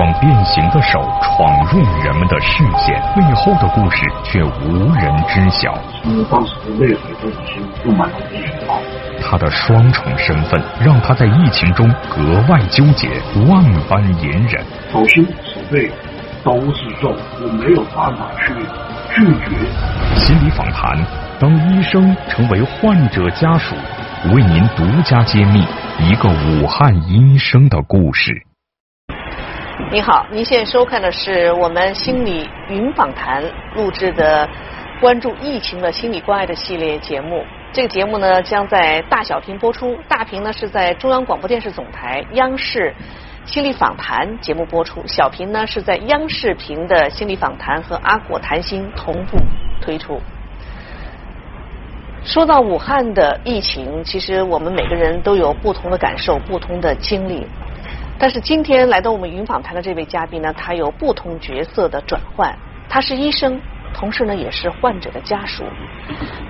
双变形的手闯入人们的视线，背后的故事却无人知晓。他的双重身份让他在疫情中格外纠结，万般隐忍。手心手背都是肉，我没有办法去拒绝。心理访谈，当医生成为患者家属，为您独家揭秘一个武汉医生的故事。你好，您现在收看的是我们心理云访谈录制的关注疫情的心理关爱的系列节目。这个节目呢将在大小屏播出，大屏呢是在中央广播电视总台央视心理访谈节目播出，小屏呢是在央视频的心理访谈和阿果谈心同步推出。说到武汉的疫情，其实我们每个人都有不同的感受、不同的经历。但是今天来到我们云访谈的这位嘉宾呢，他有不同角色的转换，他是医生，同时呢也是患者的家属。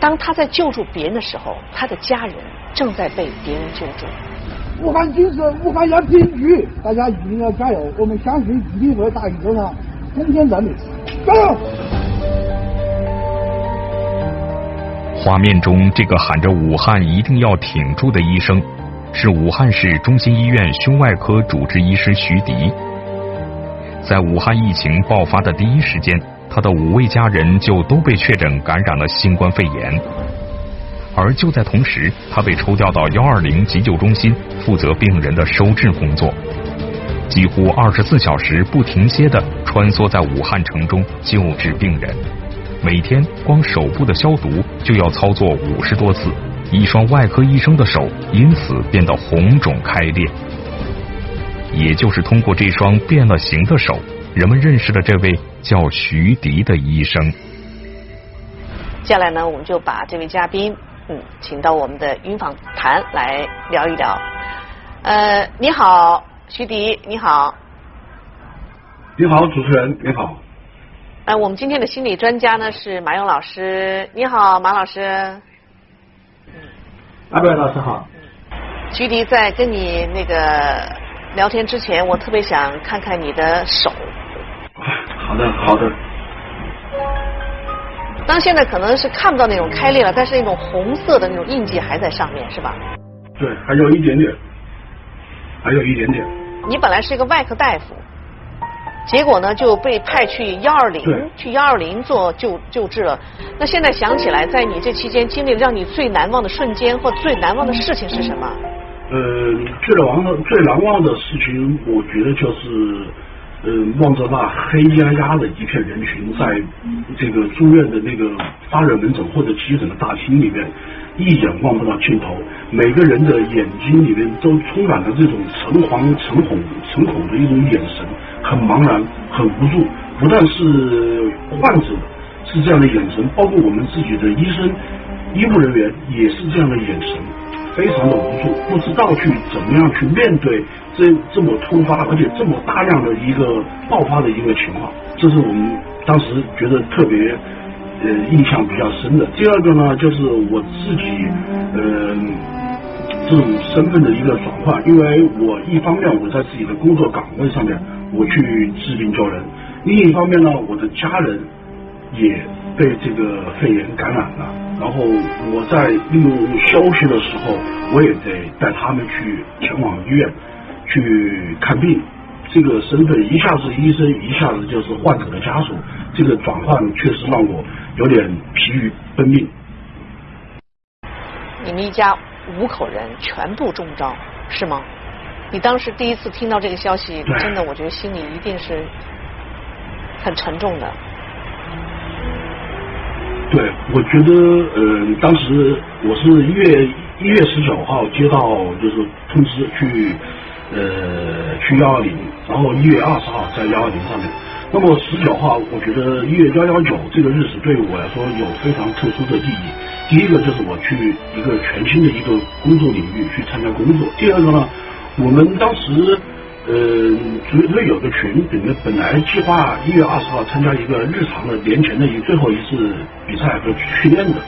当他在救助别人的时候，他的家人正在被别人救助。武汉精神，武汉要定居，大家一定要加油！我们相信一定会打赢这场攻坚战的，加油！画面中这个喊着“武汉一定要挺住”的医生。是武汉市中心医院胸外科主治医师徐迪，在武汉疫情爆发的第一时间，他的五位家人就都被确诊感染了新冠肺炎。而就在同时，他被抽调到幺二零急救中心，负责病人的收治工作，几乎二十四小时不停歇的穿梭在武汉城中救治病人，每天光手部的消毒就要操作五十多次。一双外科医生的手因此变得红肿开裂，也就是通过这双变了形的手，人们认识了这位叫徐迪的医生。接下来呢，我们就把这位嘉宾，嗯，请到我们的云访谈来聊一聊。呃，你好，徐迪，你好。你好，主持人，你好。呃，我们今天的心理专家呢是马勇老师，你好，马老师。阿贝老师好，徐迪在跟你那个聊天之前，我特别想看看你的手。好的，好的。当现在可能是看不到那种开裂了，但是那种红色的那种印记还在上面，是吧？对，还有一点点，还有一点点。你本来是一个外科大夫。结果呢，就被派去幺二零，去幺二零做救救治了。那现在想起来，在你这期间经历让你最难忘的瞬间或最难忘的事情是什么？呃，最难忘的最难忘的事情，我觉得就是，呃，望着那黑压压的一片人群，在这个住院的那个发热门诊或者急诊的大厅里面，一眼望不到尽头，每个人的眼睛里面都充满了这种诚惶诚恐、诚恐的一种眼神。很茫然，很无助。不但是患者是这样的眼神，包括我们自己的医生、医务人员也是这样的眼神，非常的无助，不知道去怎么样去面对这这么突发而且这么大量的一个爆发的一个情况。这是我们当时觉得特别呃印象比较深的。第二个呢，就是我自己呃这种身份的一个转换，因为我一方面我在自己的工作岗位上面。我去治病救人，另一方面呢，我的家人也被这个肺炎感染了。然后我在利用休息的时候，我也得带他们去前往医院去看病。这个身份一下子医生，一下子就是患者的家属，这个转换确实让我有点疲于奔命。你们一家五口人全部中招，是吗？你当时第一次听到这个消息，真的，我觉得心里一定是很沉重的。对，我觉得，呃，当时我是一月一月十九号接到就是通知去，呃，去幺二零，然后一月二十号在幺二零上面。那么十九号，我觉得一月幺幺九这个日子对于我来说有非常特殊的意义。第一个就是我去一个全新的一个工作领域去参加工作，第二个呢。我们当时，呃，组队有个群，里面本来计划一月二十号参加一个日常的年前的一最后一次比赛和训练的，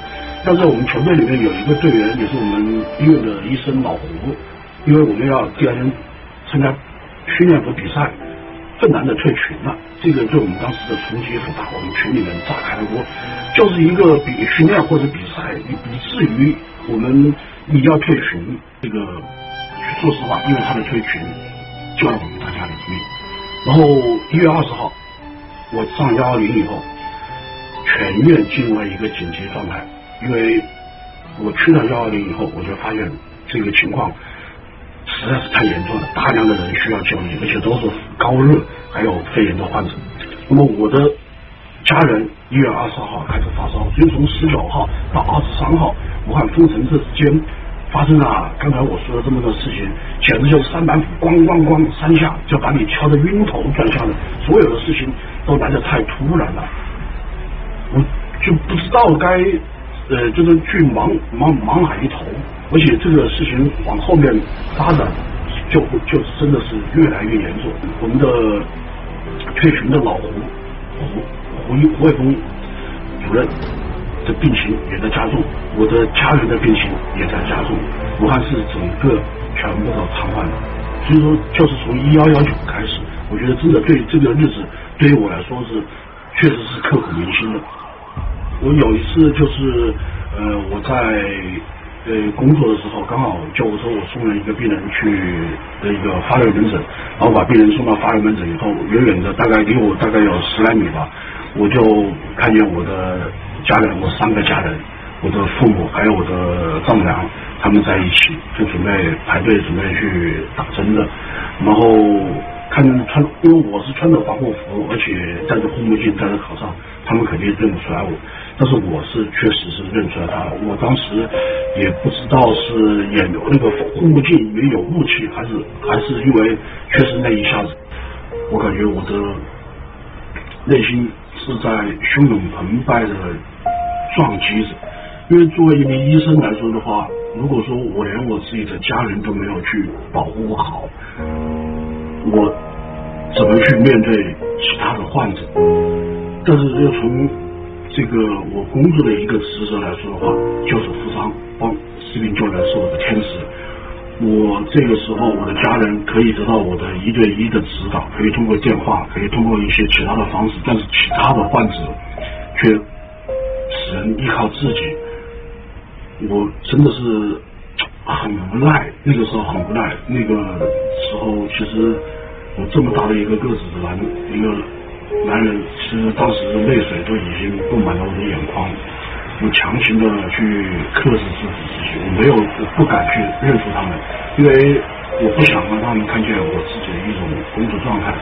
但是我们球队里面有一个队员也是我们医院的医生老胡，因为我们要第二天参加训练和比赛，愤然的退群了。这个对我们当时的冲击很大，我们群里面炸开了锅，就是一个比训练或者比赛，以以至于我们你要退群，这个说实话，因为他的退群救了我们大家的命。然后一月二十号，我上幺二零以后，全院进入了一个紧急状态，因为我去了幺二零以后，我就发现这个情况。实在是太严重了，大量的人需要救治，而且都是高热还有肺炎的患者。那么我的家人一月二十号开始发烧，所以从十九号到二十三号，武汉封城这之间发生了刚才我说的这么多事情，简直就是三板斧咣咣咣三下就把你敲得晕头转向的，所有的事情都来得太突然了，我就不知道该呃就是去忙忙忙哪一头。而且这个事情往后面发展，就就真的是越来越严重。我们的退群的老胡胡胡胡卫峰主任的病情也在加重，我的家人的病情也在加重，武汉市整个全部都瘫痪了。所以说，就是从一幺幺九开始，我觉得真的对这个日子对于我来说是确实是刻骨铭心的。我有一次就是呃我在。呃，工作的时候刚好救护车我送了一个病人去的一个发热门诊，然后把病人送到发热门诊以后，远远的大概离我大概有十来米吧，我就看见我的家人，我三个家人，我的父母还有我的丈母娘，他们在一起就准备排队准备去打针的，然后看穿，因为我是穿着防护服，而且戴着护目镜，戴着口罩，他们肯定认不出来我。但是我是确实是认出来他了，我当时也不知道是眼那个护目镜里面有雾气，还是还是因为确实那一下子，我感觉我的内心是在汹涌澎湃的撞击着。因为作为一名医生来说的话，如果说我连我自己的家人都没有去保护好，我怎么去面对其他的患者？但是又从这个我工作的一个职责来说的话，救死扶伤帮士兵救援是我的天职。我这个时候，我的家人可以得到我的一对一的指导，可以通过电话，可以通过一些其他的方式，但是其他的患者却只能依靠自己。我真的是很无奈，那个时候很无奈。那个时候，其实我这么大的一个个子的男一个。男人其实当时泪水都已经布满了我的眼眶，我强行的去克制自己自己，我没有，我不敢去认出他们，因为我不想让他们看见我自己的一种工作状态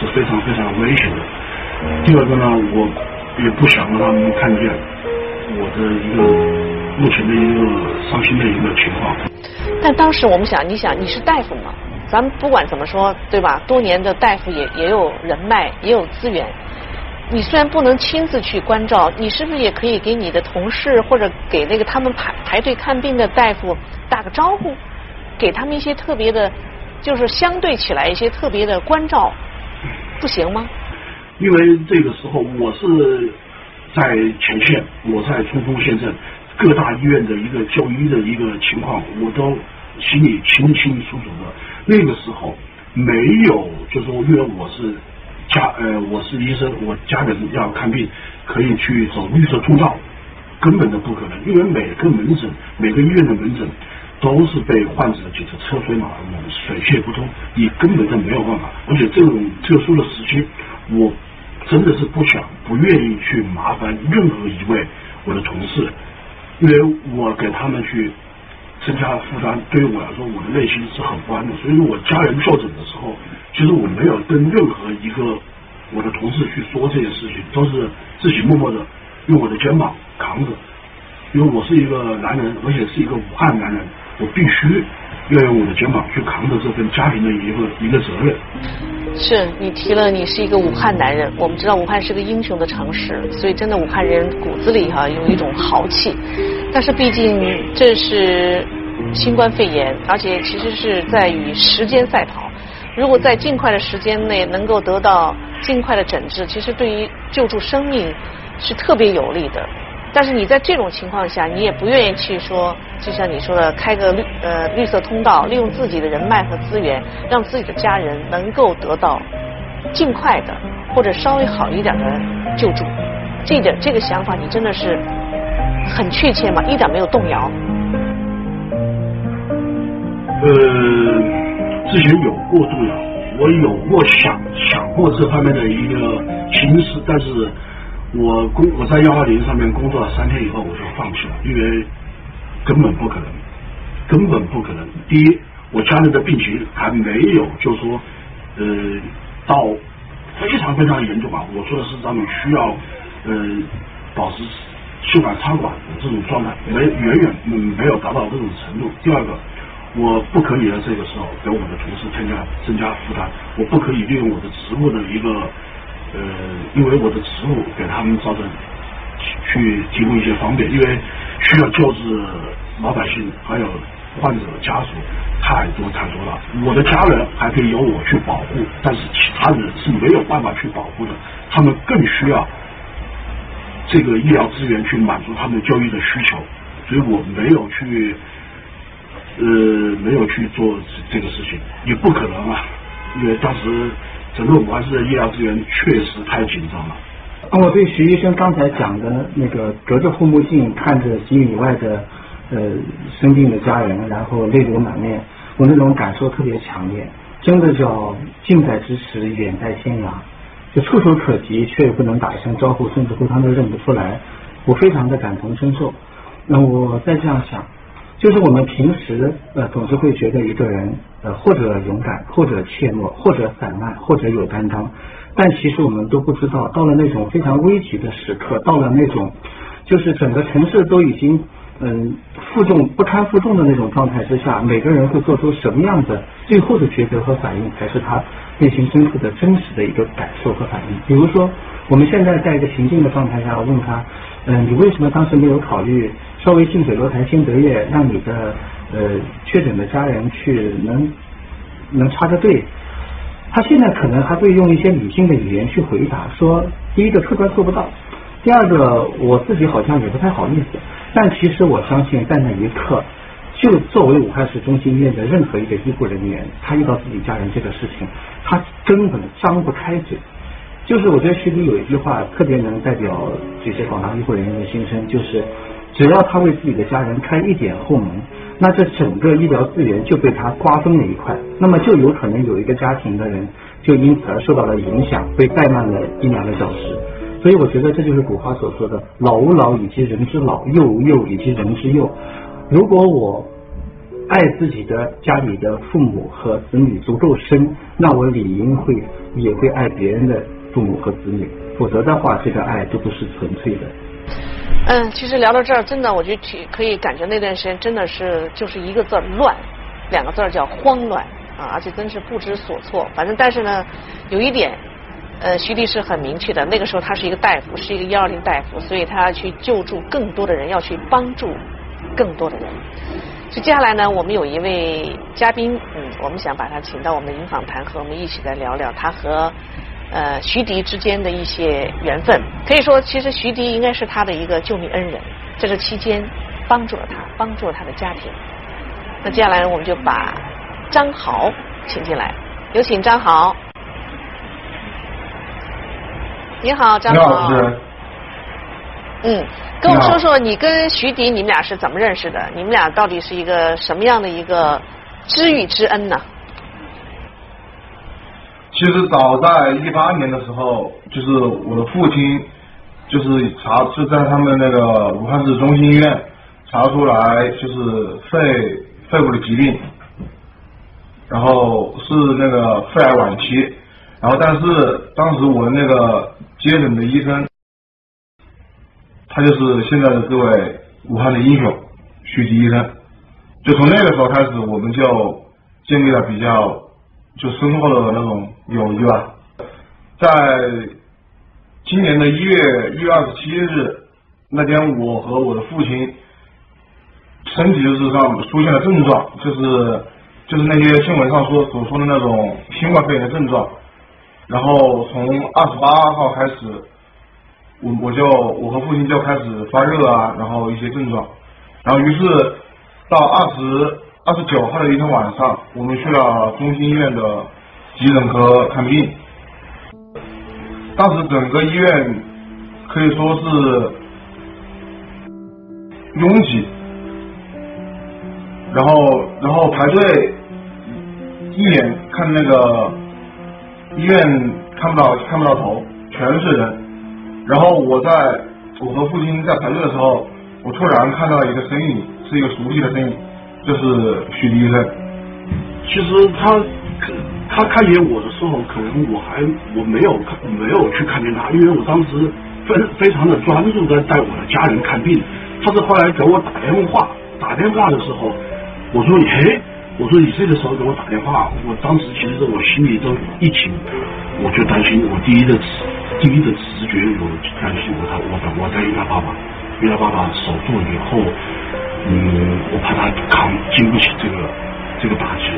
是非常非常危险的。第二个呢，我也不想让他们看见我的一个目前的一个伤心的一个情况。但当时我们想，你想你是大夫嘛？咱们不管怎么说，对吧？多年的大夫也也有人脉，也有资源。你虽然不能亲自去关照，你是不是也可以给你的同事或者给那个他们排排队看病的大夫打个招呼，给他们一些特别的，就是相对起来一些特别的关照，不行吗？因为这个时候我是在前线，我在冲锋陷阵，各大医院的一个就医的一个情况，我都心里清清楚楚的。那个时候没有，就说因为我是家呃我是医生，我家人要看病可以去走绿色通道，根本都不可能，因为每个门诊每个医院的门诊都是被患者就是车水马龙，水泄不通，你根本就没有办法。而且这种特殊的时期，我真的是不想不愿意去麻烦任何一位我的同事，因为我给他们去。增加负担，对于我来说，我的内心是很不安的。所以说我家人就诊的时候，其实我没有跟任何一个我的同事去说这件事情，都是自己默默的用我的肩膀扛着。因为我是一个男人，而且是一个武汉男人，我必须要用我的肩膀去扛着这份家庭的一个一个责任。是你提了，你是一个武汉男人。我们知道武汉是个英雄的城市，所以真的武汉人骨子里哈有一种豪气。但是毕竟这是新冠肺炎，而且其实是在与时间赛跑。如果在尽快的时间内能够得到尽快的诊治，其实对于救助生命是特别有利的。但是你在这种情况下，你也不愿意去说，就像你说的，开个绿呃绿色通道，利用自己的人脉和资源，让自己的家人能够得到尽快的或者稍微好一点的救助。这点这个想法，你真的是很确切吗？一点没有动摇？呃，之前有过动摇，我有过想想过这方面的一个形式，但是我工我在幺二零上面工作了三天以后，我就放弃了，因为根本不可能，根本不可能。第一，我家人的病情还没有，就说呃到非常非常严重吧。我说的是他们需要呃保持血管插管的这种状态，没远远嗯没有达到这种程度。第二个。我不可以在这个时候给我的同事添加增加负担，我不可以利用我的职务的一个呃，因为我的职务给他们造成去提供一些方便，因为需要救治老百姓还有患者家属太多太多了。我的家人还可以由我去保护，但是其他人是没有办法去保护的，他们更需要这个医疗资源去满足他们就医的需求，所以我没有去。呃，没有去做这个事情，也不可能啊，因为当时整个武汉市的医疗资源确实太紧张了。我对徐医生刚才讲的那个隔着护目镜看着几米外的呃生病的家人，然后泪流满面，我那种感受特别强烈，真的叫近在咫尺，远在天涯，就触手可及，却又不能打一声招呼，甚至互相都认不出来，我非常的感同身受。那我再这样想。就是我们平时呃总是会觉得一个人呃或者勇敢，或者怯懦，或者散漫，或者有担当，但其实我们都不知道，到了那种非常危急的时刻，到了那种就是整个城市都已经嗯负重不堪负重的那种状态之下，每个人会做出什么样的最后的抉择和反应，才是他内心深处的真实的一个感受和反应。比如说，我们现在在一个平静的状态下，问他，嗯，你为什么当时没有考虑？稍微近水楼台先得月，让你的呃确诊的家人去能能插个队。他现在可能还会用一些理性的语言去回答，说第一个客观做不到，第二个我自己好像也不太好意思。但其实我相信，在那一刻，就作为武汉市中心医院的任何一个医护人员，他遇到自己家人这个事情，他根本张不开嘴。就是我觉得徐里有一句话特别能代表这些广大医护人员的心声，就是。只要他为自己的家人开一点后门，那这整个医疗资源就被他瓜分了一块，那么就有可能有一个家庭的人就因此而受到了影响，被怠慢了一两个小时。所以我觉得这就是古话所说的“老吾老以及人之老，幼吾幼以及人之幼”。如果我爱自己的家里的父母和子女足够深，那我理应会也会爱别人的父母和子女，否则的话，这个爱就不是纯粹的。嗯，其实聊到这儿，真的，我觉得可以感觉那段时间真的是就是一个字儿乱，两个字儿叫慌乱啊，而且真是不知所措。反正但是呢，有一点，呃，徐律师很明确的，那个时候他是一个大夫，是一个幺二零大夫，所以他要去救助更多的人，要去帮助更多的人。所以接下来呢，我们有一位嘉宾，嗯，我们想把他请到我们的银访谈，和我们一起来聊聊他和。呃，徐迪之间的一些缘分，可以说，其实徐迪应该是他的一个救命恩人，在这期间帮助了他，帮助了他的家庭。那接下来我们就把张豪请进来，有请张豪。你好，张豪。嗯，跟我说说你跟徐迪你们俩是怎么认识的？你们俩到底是一个什么样的一个知遇之恩呢？其实早在一八年的时候，就是我的父亲，就是查是在他们那个武汉市中心医院查出来就是肺肺部的疾病，然后是那个肺癌晚期，然后但是当时我那个接诊的医生，他就是现在的这位武汉的英雄徐迪医生，就从那个时候开始，我们就建立了比较。就深厚的那种友谊吧，在今年的一月一月二十七日那天，我和我的父亲身体就是上出现了症状，就是就是那些新闻上说所说的那种新冠肺炎的症状。然后从二十八号开始，我我就我和父亲就开始发热啊，然后一些症状。然后于是到二十。二十九号的一天晚上，我们去了中心医院的急诊科看病，当时整个医院可以说是拥挤，然后然后排队，一眼看那个医院看不到看不到头，全是人。然后我在我和父亲在排队的时候，我突然看到一个身影，是一个熟悉的身影，就是徐医生。其实他他看见我的时候，可能我还我没有看没有去看见他，因为我当时非非常的专注在带我的家人看病。他是后来给我打电话，打电话的时候，我说你嘿，我说你这个时候给我打电话，我当时其实我心里都一紧，我就担心，我第一的直第一的直觉我担心我他我我担心他爸爸，因为他爸爸手术以后，嗯，我怕他扛经不起这个这个打击。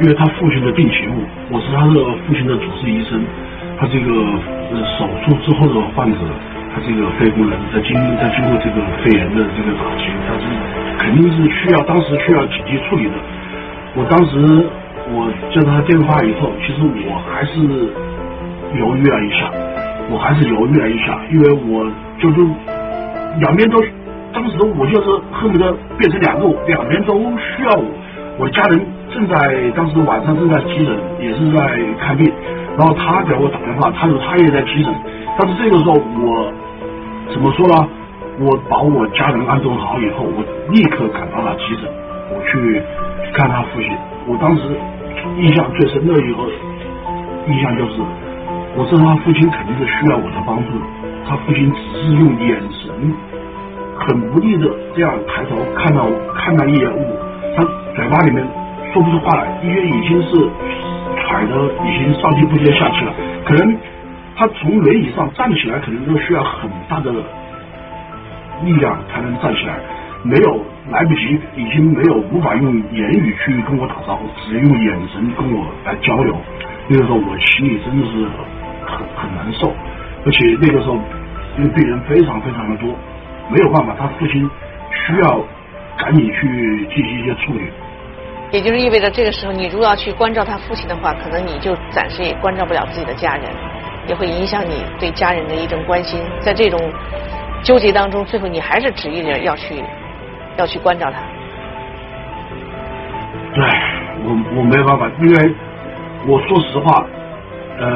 因为他父亲的病情，我是他的父亲的主治医生，他这个呃手术之后的患者，他这个肺功能在经在经过这个肺炎的这个打击，他是肯定是需要当时需要紧急处理的。我当时我接到他电话以后，其实我还是犹豫了一下，我还是犹豫了一下，因为我就是两边都，当时我就是恨不得变成两个，两边都需要我，我家人。正在当时晚上正在急诊，也是在看病，然后他给我打电话，他说他也在急诊，但是这个时候我怎么说呢？我把我家人安顿好以后，我立刻赶到了急诊，我去看他父亲。我当时印象最深的一个印象就是，我知道他父亲肯定是需要我的帮助，他父亲只是用眼神很无力的这样抬头看到看到一眼我，他嘴巴里面。说不出话来，因为已经是喘的已经上气不接下气了。可能他从轮椅上站起来，可能都需要很大的力量才能站起来。没有来不及，已经没有无法用言语去跟我打招呼，只用眼神跟我来交流。那个时候我心里真的是很很难受，而且那个时候因为病人非常非常的多，没有办法，他父亲需要赶紧去进行一些处理。也就是意味着，这个时候你如果要去关照他父亲的话，可能你就暂时也关照不了自己的家人，也会影响你对家人的一种关心。在这种纠结当中，最后你还是执意着要去要去关照他。对，我我没办法，因为我说实话，呃，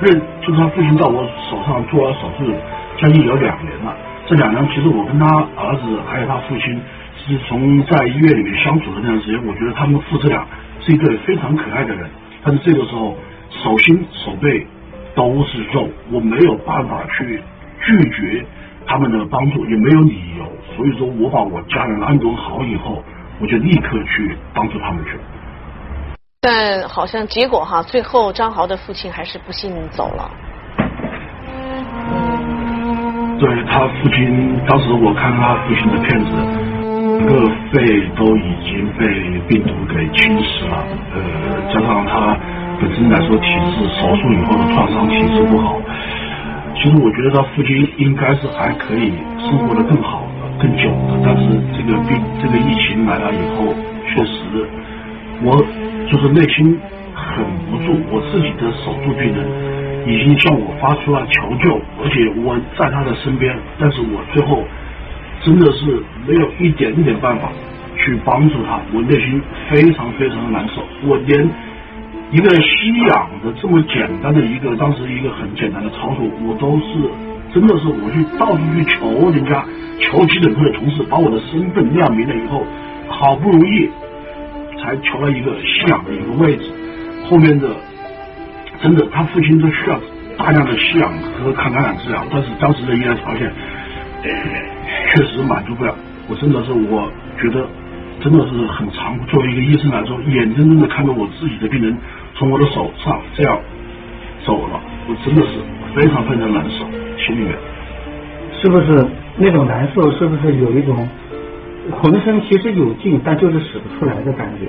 认就是他父亲到我手上做了手术，将近有两年了。这两年其实我跟他儿子还有他父亲。是从在医院里面相处的那段时间，我觉得他们父子俩是一对非常可爱的人。但是这个时候手心手背都是肉，我没有办法去拒绝他们的帮助，也没有理由。所以说我把我家人安顿好以后，我就立刻去帮助他们去。但好像结果哈，最后张豪的父亲还是不幸走了。对他父亲，当时我看他父亲的片子。整个肺都已经被病毒给侵蚀了，呃，加上他本身来说体质，手术以后的创伤体质不好。其实我觉得他父亲应该是还可以生活的更好的、更久的，但是这个病、这个疫情来了以后，确实我就是内心很无助。我自己的手术病人已经向我发出了求救，而且我在他的身边，但是我最后。真的是没有一点点办法去帮助他，我内心非常非常的难受。我连一个吸氧的这么简单的一个，当时一个很简单的操作，我都是真的是我去到处去求人家，求急诊科的同事把我的身份亮明了以后，好不容易才求了一个吸氧的一个位置。后面的真的他父亲都需要大量的吸氧和抗感染治疗，但是当时的医疗条件。确实满足不了，我真的是，我觉得真的是很残酷。作为一个医生来说，眼睁睁的看着我自己的病人从我的手上这样走了，我真的是非常非常难受，心里面是不是那种难受？是不是有一种浑身其实有劲，但就是使不出来的感觉？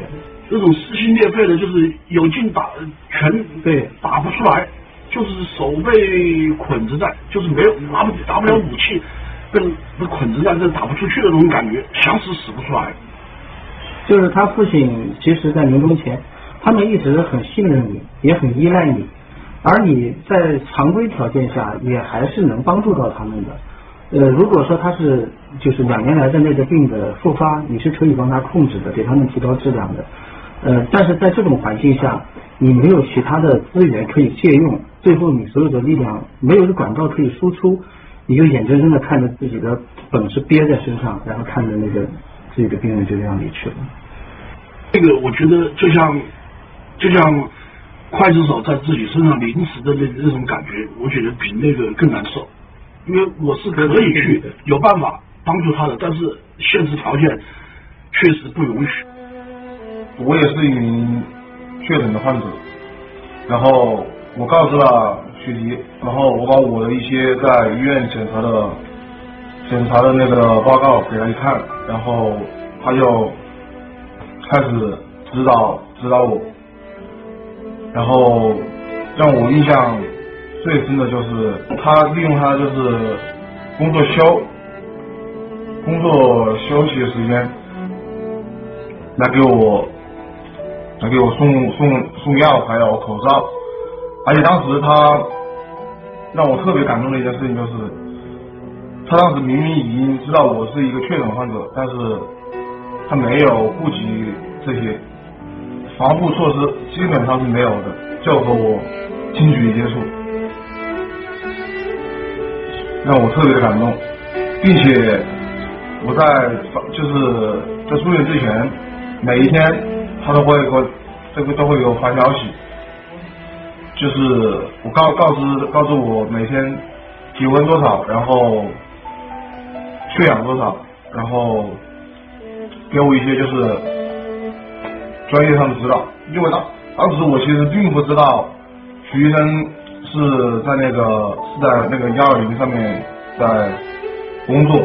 那种撕心裂肺的，就是有劲打全对打不出来，就是手被捆着在，就是没有拿不拿不了武器。被被捆着在这打不出去的那种感觉，想死死不出来。就是他父亲，其实，在临终前，他们一直很信任你，也很依赖你。而你在常规条件下也还是能帮助到他们的。呃，如果说他是就是两年来的那个病的复发，你是可以帮他控制的，给他们提高质量的。呃，但是在这种环境下，你没有其他的资源可以借用，最后你所有的力量没有的管道可以输出，你就眼睁睁的看着自己的本事憋在身上，然后看着那个自己的病人就这样离去了。这个我觉得就像就像刽子手在自己身上淋湿的那那种感觉，我觉得比那个更难受。因为我是可以去有办法帮助他的，但是现实条件确实不允许。我也是一名确诊的患者，然后我告知了徐迪，然后我把我的一些在医院检查的检查的那个报告给他一看，然后他就开始指导指导我，然后让我印象。最深的就是他利用他就是工作休工作休息的时间来给我来给我送送送药还有口罩，而且当时他让我特别感动的一件事情就是，他当时明明已经知道我是一个确诊患者，但是他没有顾及这些防护措施，基本上是没有的，就和我近距离接触。让我特别感动，并且我在就是在住院之前，每一天他都会给我这个都会给我发消息，就是我告告知告诉我每天体温多少，然后血氧多少，然后给我一些就是专业上的指导，因为当当时我其实并不知道徐医生。是在那个是在那个幺二零上面在工作，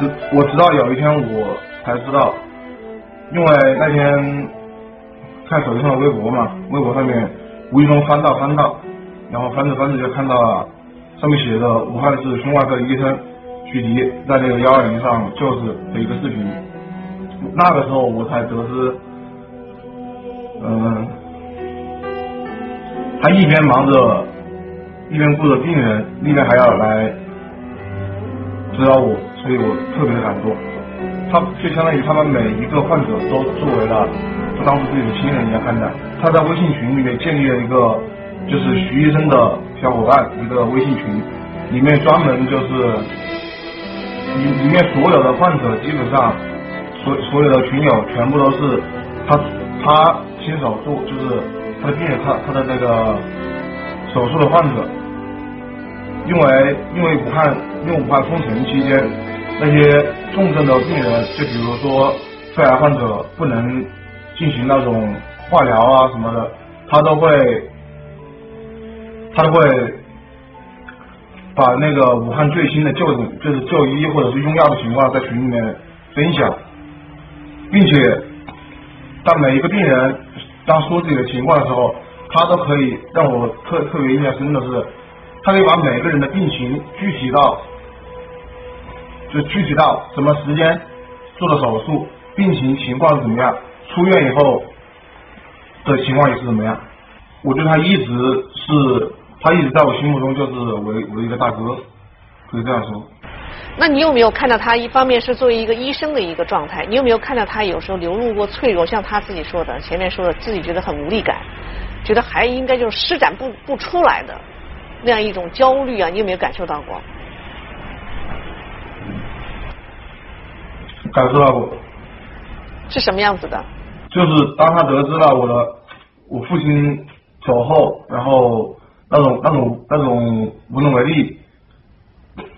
直我直到有一天我才知道，因为那天看手机上的微博嘛，微博上面无意中翻到翻到，然后翻着翻着就看到了上面写的武汉市胸外科医生许迪在那个幺二零上救治的一个视频，那个时候我才得知，嗯，他一边忙着。一边顾着病人，一边还要来指导我，所以我特别的感动。他就相当于他把每一个患者都作为了当时自己的亲人一样看待。他在微信群里面建立了一个就是徐医生的小伙伴一个微信群，里面专门就是里里面所有的患者基本上所所有的群友全部都是他他亲手做，就是他的病人他他的那个手术的患者。因为因为武汉因为武汉封城期间，那些重症的病人，就比如说肺癌患者不能进行那种化疗啊什么的，他都会他都会把那个武汉最新的就诊就是就医或者是用药的情况在群里面分享，并且当每一个病人当说自己的情况的时候，他都可以让我特特别印象深的是。他可以把每个人的病情具体到，就具体到什么时间做的手术，病情情况是怎么样，出院以后的情况也是怎么样。我觉得他一直是，他一直在我心目中就是我我的一个大哥，可以这样说。那你有没有看到他一方面是作为一个医生的一个状态？你有没有看到他有时候流露过脆弱？像他自己说的，前面说的自己觉得很无力感，觉得还应该就是施展不不出来的。那样一种焦虑啊，你有没有感受到过？感受到过。是什么样子的？就是当他得知了我的我父亲走后，然后那种那种那种无能为力，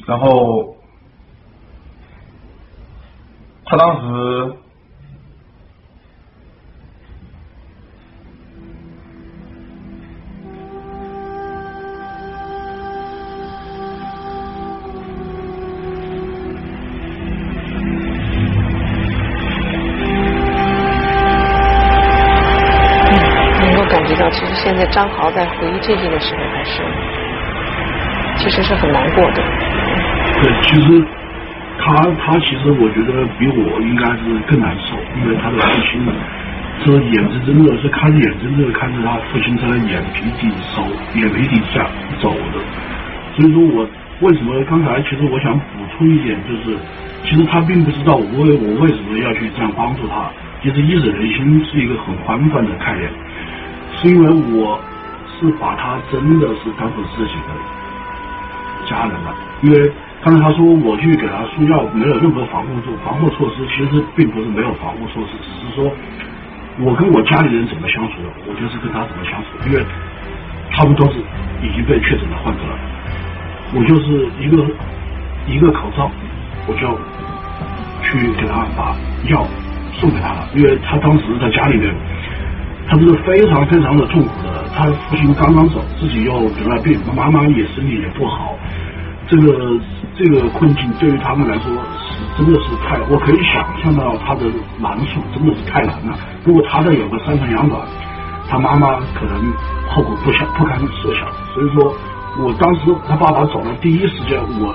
然后他当时。其实现在张豪在回忆这些的时候，还是其实是很难过的。对，其实他他其实我觉得比我应该是更难受，因为他的父亲是眼睁睁的，是看眼睁睁的看着他父亲在眼皮底手眼皮底下走的。所以说我为什么刚才其实我想补充一点，就是其实他并不知道我为我为什么要去这样帮助他。其实义忍人心是一个很宽泛的概念，是因为我是把他真的是当成自己的家人了。因为刚才他说我去给他输药没有任何防护措防护措施，其实并不是没有防护措施，只是说。我跟我家里人怎么相处的，我就是跟他怎么相处，因为他们都是已经被确诊的患者了。我就是一个一个口罩，我就去给他把药送给他了，因为他当时在家里面，他是非常非常的痛苦的。他父亲刚刚走，自己又得了病，他妈妈也身体也不好，这个这个困境对于他们来说是。真的是太，我可以想象到他的难处，真的是太难了。如果他再有个三长两短，他妈妈可能后果不想不堪设想。所以说我当时他爸爸走了，第一时间我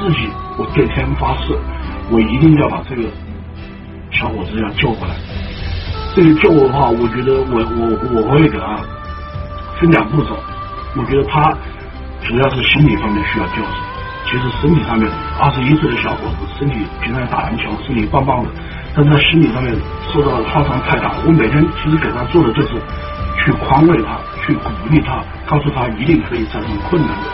自己我对天发誓，我一定要把这个小伙子要救回来。这个救我的话，我觉得我我我会给他分两步走。我觉得他主要是心理方面需要救治。其实身体上面，二十一岁的小伙子，身体平常打篮球，身体棒棒的，但是他心理上面受到的创伤太大。我每天其实给他做的就是去宽慰他，去鼓励他，告诉他一定可以战胜困难的。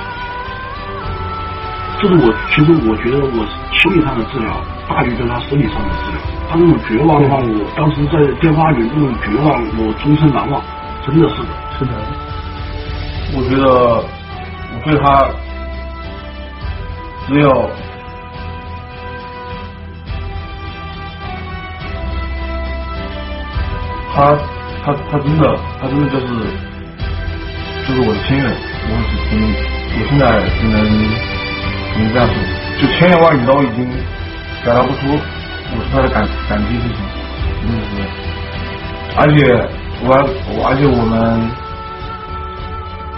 这是我其实我觉得我心理上的治疗大于对他身体上的治疗。他那种绝望的话，我当时在电话里那种绝望，我终身难忘。真的是的，是的。我觉得我对他。只有他，他，他真的，他真的就是，就是我的亲人。我是，我现在只能，只能这样说，就千言万语都已经表达不出我是他的感感激之情，真的是。而且，我，我，而且我们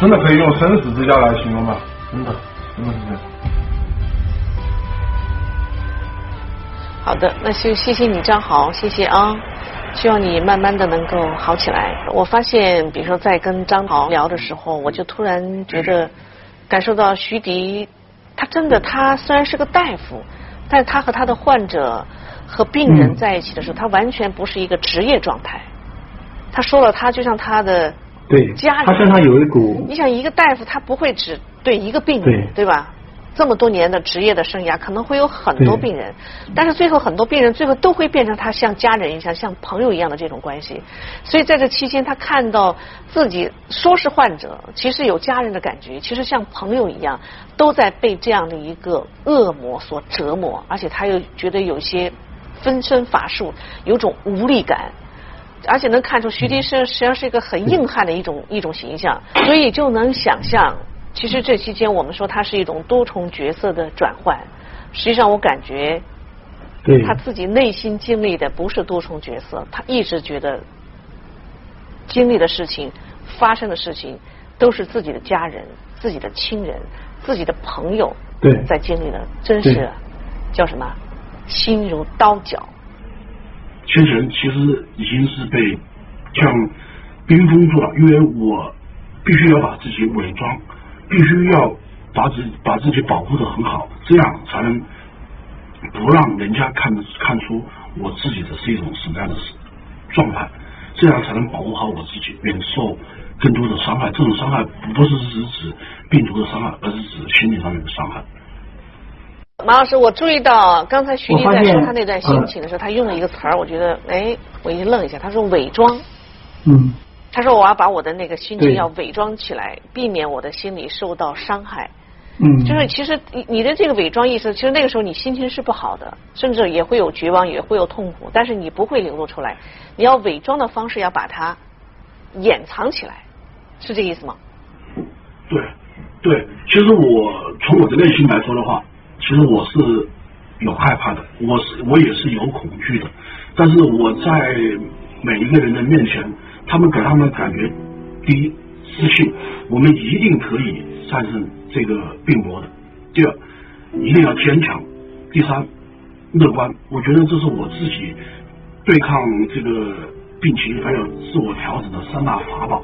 真的可以用生死之交来形容吧，真的，真的是这样。好的，那就谢谢你张豪，谢谢啊，希望你慢慢的能够好起来。我发现，比如说在跟张豪聊的时候，我就突然觉得感受到徐迪，他真的他虽然是个大夫，但是他和他的患者和病人在一起的时候，他完全不是一个职业状态。他说了，他就像他的对家人，他身上有一股，你想一个大夫，他不会只对一个病人，对吧？这么多年的职业的生涯，可能会有很多病人，但是最后很多病人最后都会变成他像家人一样、像朋友一样的这种关系。所以在这期间，他看到自己说是患者，其实有家人的感觉，其实像朋友一样，都在被这样的一个恶魔所折磨，而且他又觉得有些分身乏术，有种无力感，而且能看出徐迪是实际上是一个很硬汉的一种一种形象，所以就能想象。其实这期间，我们说他是一种多重角色的转换。实际上，我感觉他自己内心经历的不是多重角色，他一直觉得经历的事情、发生的事情都是自己的家人、自己的亲人、自己的朋友在经历的，真是叫什么心如刀绞。先生其实已经是被像冰封住了，因为我必须要把自己伪装。必须要把自把自己保护的很好，这样才能不让人家看看出我自己的是一种什么样的状态，这样才能保护好我自己，免受更多的伤害。这种伤害不是是指病毒的伤害，而是指心理上面的伤害。马老师，我注意到刚才徐丽在说他那段心情的时候，他用了一个词儿，我觉得哎，我一愣一下，他说伪装。嗯。他说：“我要把我的那个心情要伪装起来，避免我的心理受到伤害。嗯，就是其实你你的这个伪装意思，其实那个时候你心情是不好的，甚至也会有绝望，也会有痛苦，但是你不会流露出来。你要伪装的方式要把它掩藏起来，是这意思吗？对，对，其实我从我的内心来说的话，其实我是有害怕的，我是我也是有恐惧的，但是我在每一个人的面前。”他们给他们感觉，第一自信，我们一定可以战胜这个病魔的；第二，一定要坚强；第三，乐观。我觉得这是我自己对抗这个病情还有自我调整的三大法宝。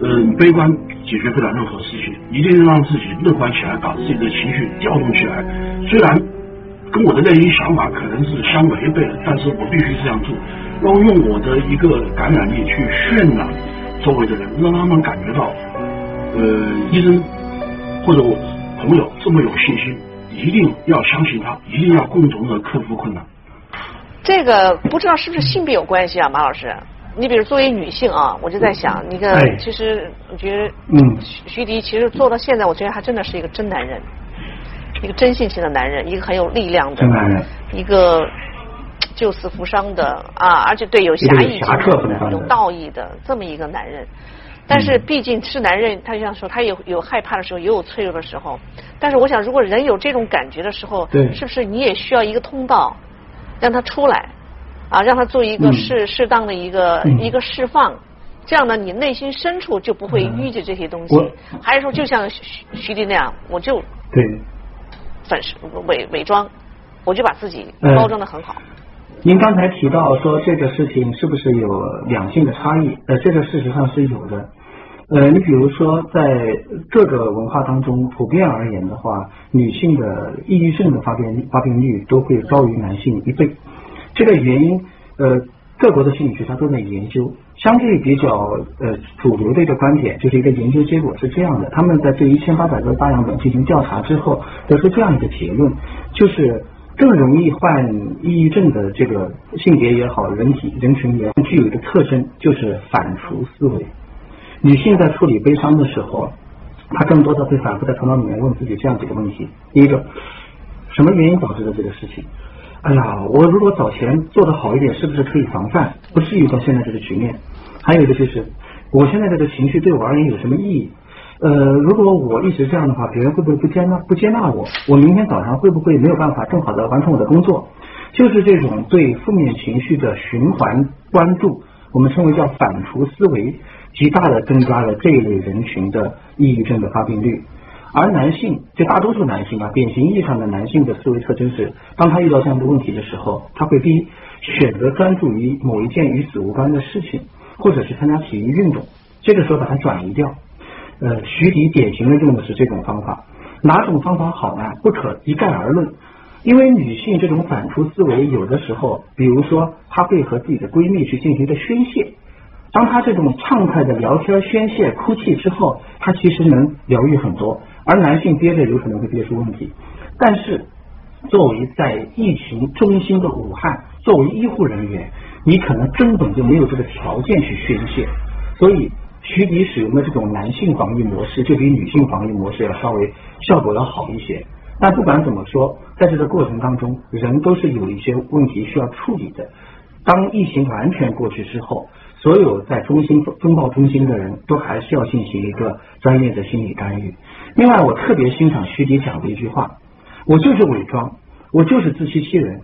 嗯，悲观解决不了任何事情，一定要让自己乐观起来，把自己的情绪调动起来。虽然跟我的内心想法可能是相违背的，但是我必须这样做，要用我的一个感染力去渲染周围的人，让他们感觉到，呃，医生或者我朋友这么有信心，一定要相信他，一定要共同的克服困难。这个不知道是不是性别有关系啊，马老师？你比如作为女性啊，我就在想，一个其实我觉得，嗯，徐徐迪其实做到现在，我觉得他真的是一个真男人，一个真性情的男人，一个很有力量的男人，一个救死扶伤的啊，而且对有侠义的、有道义的这么一个男人。但是毕竟是男人，他就像说，他有有害怕的时候，也有脆弱的时候。但是我想，如果人有这种感觉的时候，是不是你也需要一个通道，让他出来？啊，让他做一个适适当的一个一个释放，这样呢，你内心深处就不会淤积这些东西。还是说，就像徐徐迪那样，我就对粉饰伪伪装，我就把自己包装的很好。您刚才提到说这个事情是不是有两性的差异？呃，这个事实上是有的。呃，你比如说在各个文化当中，普遍而言的话，女性的抑郁症的发病发病率都会高于男性一倍。这个原因，呃，各国的心理学家都在研究。相对比较呃主流的一个观点，就是一个研究结果是这样的：他们在对一千八百个大样本进行调查之后，得出这样一个结论，就是更容易患抑郁症的这个性别也好，人体人群也好，具有一个特征，就是反刍思维。女性在处理悲伤的时候，她更多的会反复在头脑里面问自己这样几个问题：第一个，什么原因导致的这个事情？哎呀，我如果早前做的好一点，是不是可以防范，不至于到现在这个局面？还有一个就是，我现在这个情绪对我而言有什么意义？呃，如果我一直这样的话，别人会不会不接纳不接纳我？我明天早上会不会没有办法更好的完成我的工作？就是这种对负面情绪的循环关注，我们称为叫反刍思维，极大的增加了这一类人群的抑郁症的发病率。而男性，就大多数男性啊，典型意义上的男性的思维特征是，当他遇到这样的问题的时候，他会第一选择专注于某一件与此无关的事情，或者是参加体育运动，这个时候把它转移掉。呃，徐迪典型的用的是这种方法，哪种方法好呢？不可一概而论，因为女性这种反刍思维，有的时候，比如说她会和自己的闺蜜去进行一个宣泄。当他这种畅快的聊天、宣泄、哭泣之后，他其实能疗愈很多。而男性憋着有可能会憋出问题。但是，作为在疫情中心的武汉，作为医护人员，你可能根本就没有这个条件去宣泄。所以，徐迪使用的这种男性防御模式，就比女性防御模式要稍微效果要好一些。但不管怎么说，在这个过程当中，人都是有一些问题需要处理的。当疫情完全过去之后。所有在中心风暴中心的人都还是要进行一个专业的心理干预。另外，我特别欣赏徐迪讲的一句话：“我就是伪装，我就是自欺欺人。”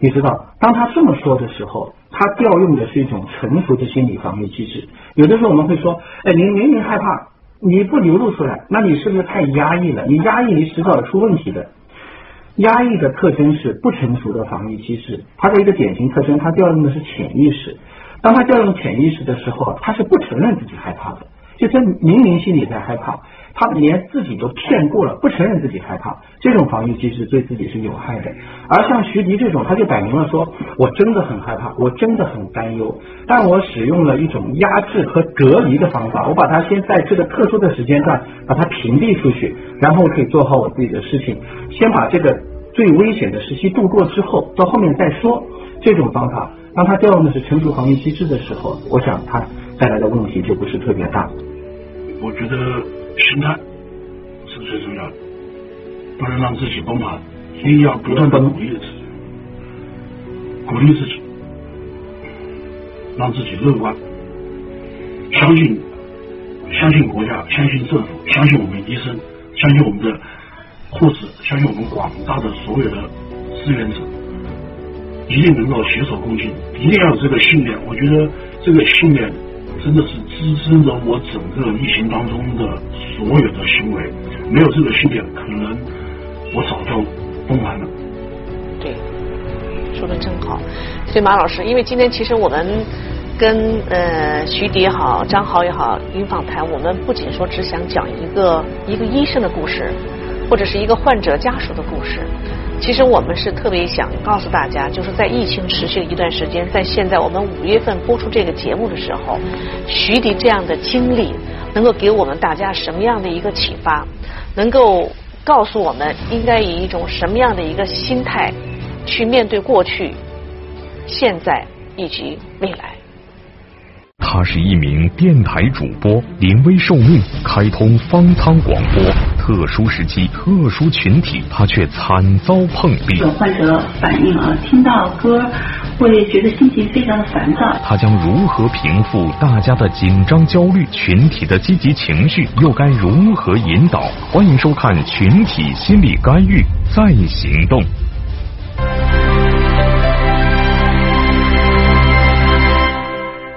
你知道，当他这么说的时候，他调用的是一种成熟的心理防御机制。有的时候我们会说：“哎，你明明害怕，你不流露出来，那你是不是太压抑了？你压抑，你迟早出问题的。”压抑的特征是不成熟的防御机制。它的一个典型特征，它调用的是潜意识。当他调用潜意识的时候，他是不承认自己害怕的，就他明明心里在害怕，他连自己都骗过了，不承认自己害怕，这种防御机制对自己是有害的。而像徐迪这种，他就摆明了说，我真的很害怕，我真的很担忧，但我使用了一种压制和隔离的方法，我把它先在这个特殊的时间段把它屏蔽出去，然后可以做好我自己的事情，先把这个最危险的时期度过之后，到后面再说。这种方法。当他调用的是成熟防御机制的时候，我想他带来的问题就不是特别大。我觉得心态是最重要的，不能让自己崩盘，一定要不断的鼓励自己，鼓励自己，让自己乐观，相信相信国家，相信政府，相信我们医生，相信我们的护士，相信我们广大的所有的志愿者。一定能够携手共进，一定要有这个信念。我觉得这个信念真的是支撑着我整个疫情当中的所有的行为。没有这个信念，可能我早就崩盘了。对，说的真好。所以马老师，因为今天其实我们跟呃徐迪也好，张豪也好，云访谈，我们不仅说只想讲一个一个医生的故事，或者是一个患者家属的故事。其实我们是特别想告诉大家，就是在疫情持续了一段时间，在现在我们五月份播出这个节目的时候，徐迪这样的经历能够给我们大家什么样的一个启发？能够告诉我们应该以一种什么样的一个心态去面对过去、现在以及未来？他是一名电台主播，临危受命，开通方舱广播。特殊时期，特殊群体，他却惨遭碰壁。有患者反映啊，听到歌会觉得心情非常的烦躁。他将如何平复大家的紧张焦虑？群体的积极情绪又该如何引导？欢迎收看《群体心理干预再行动》。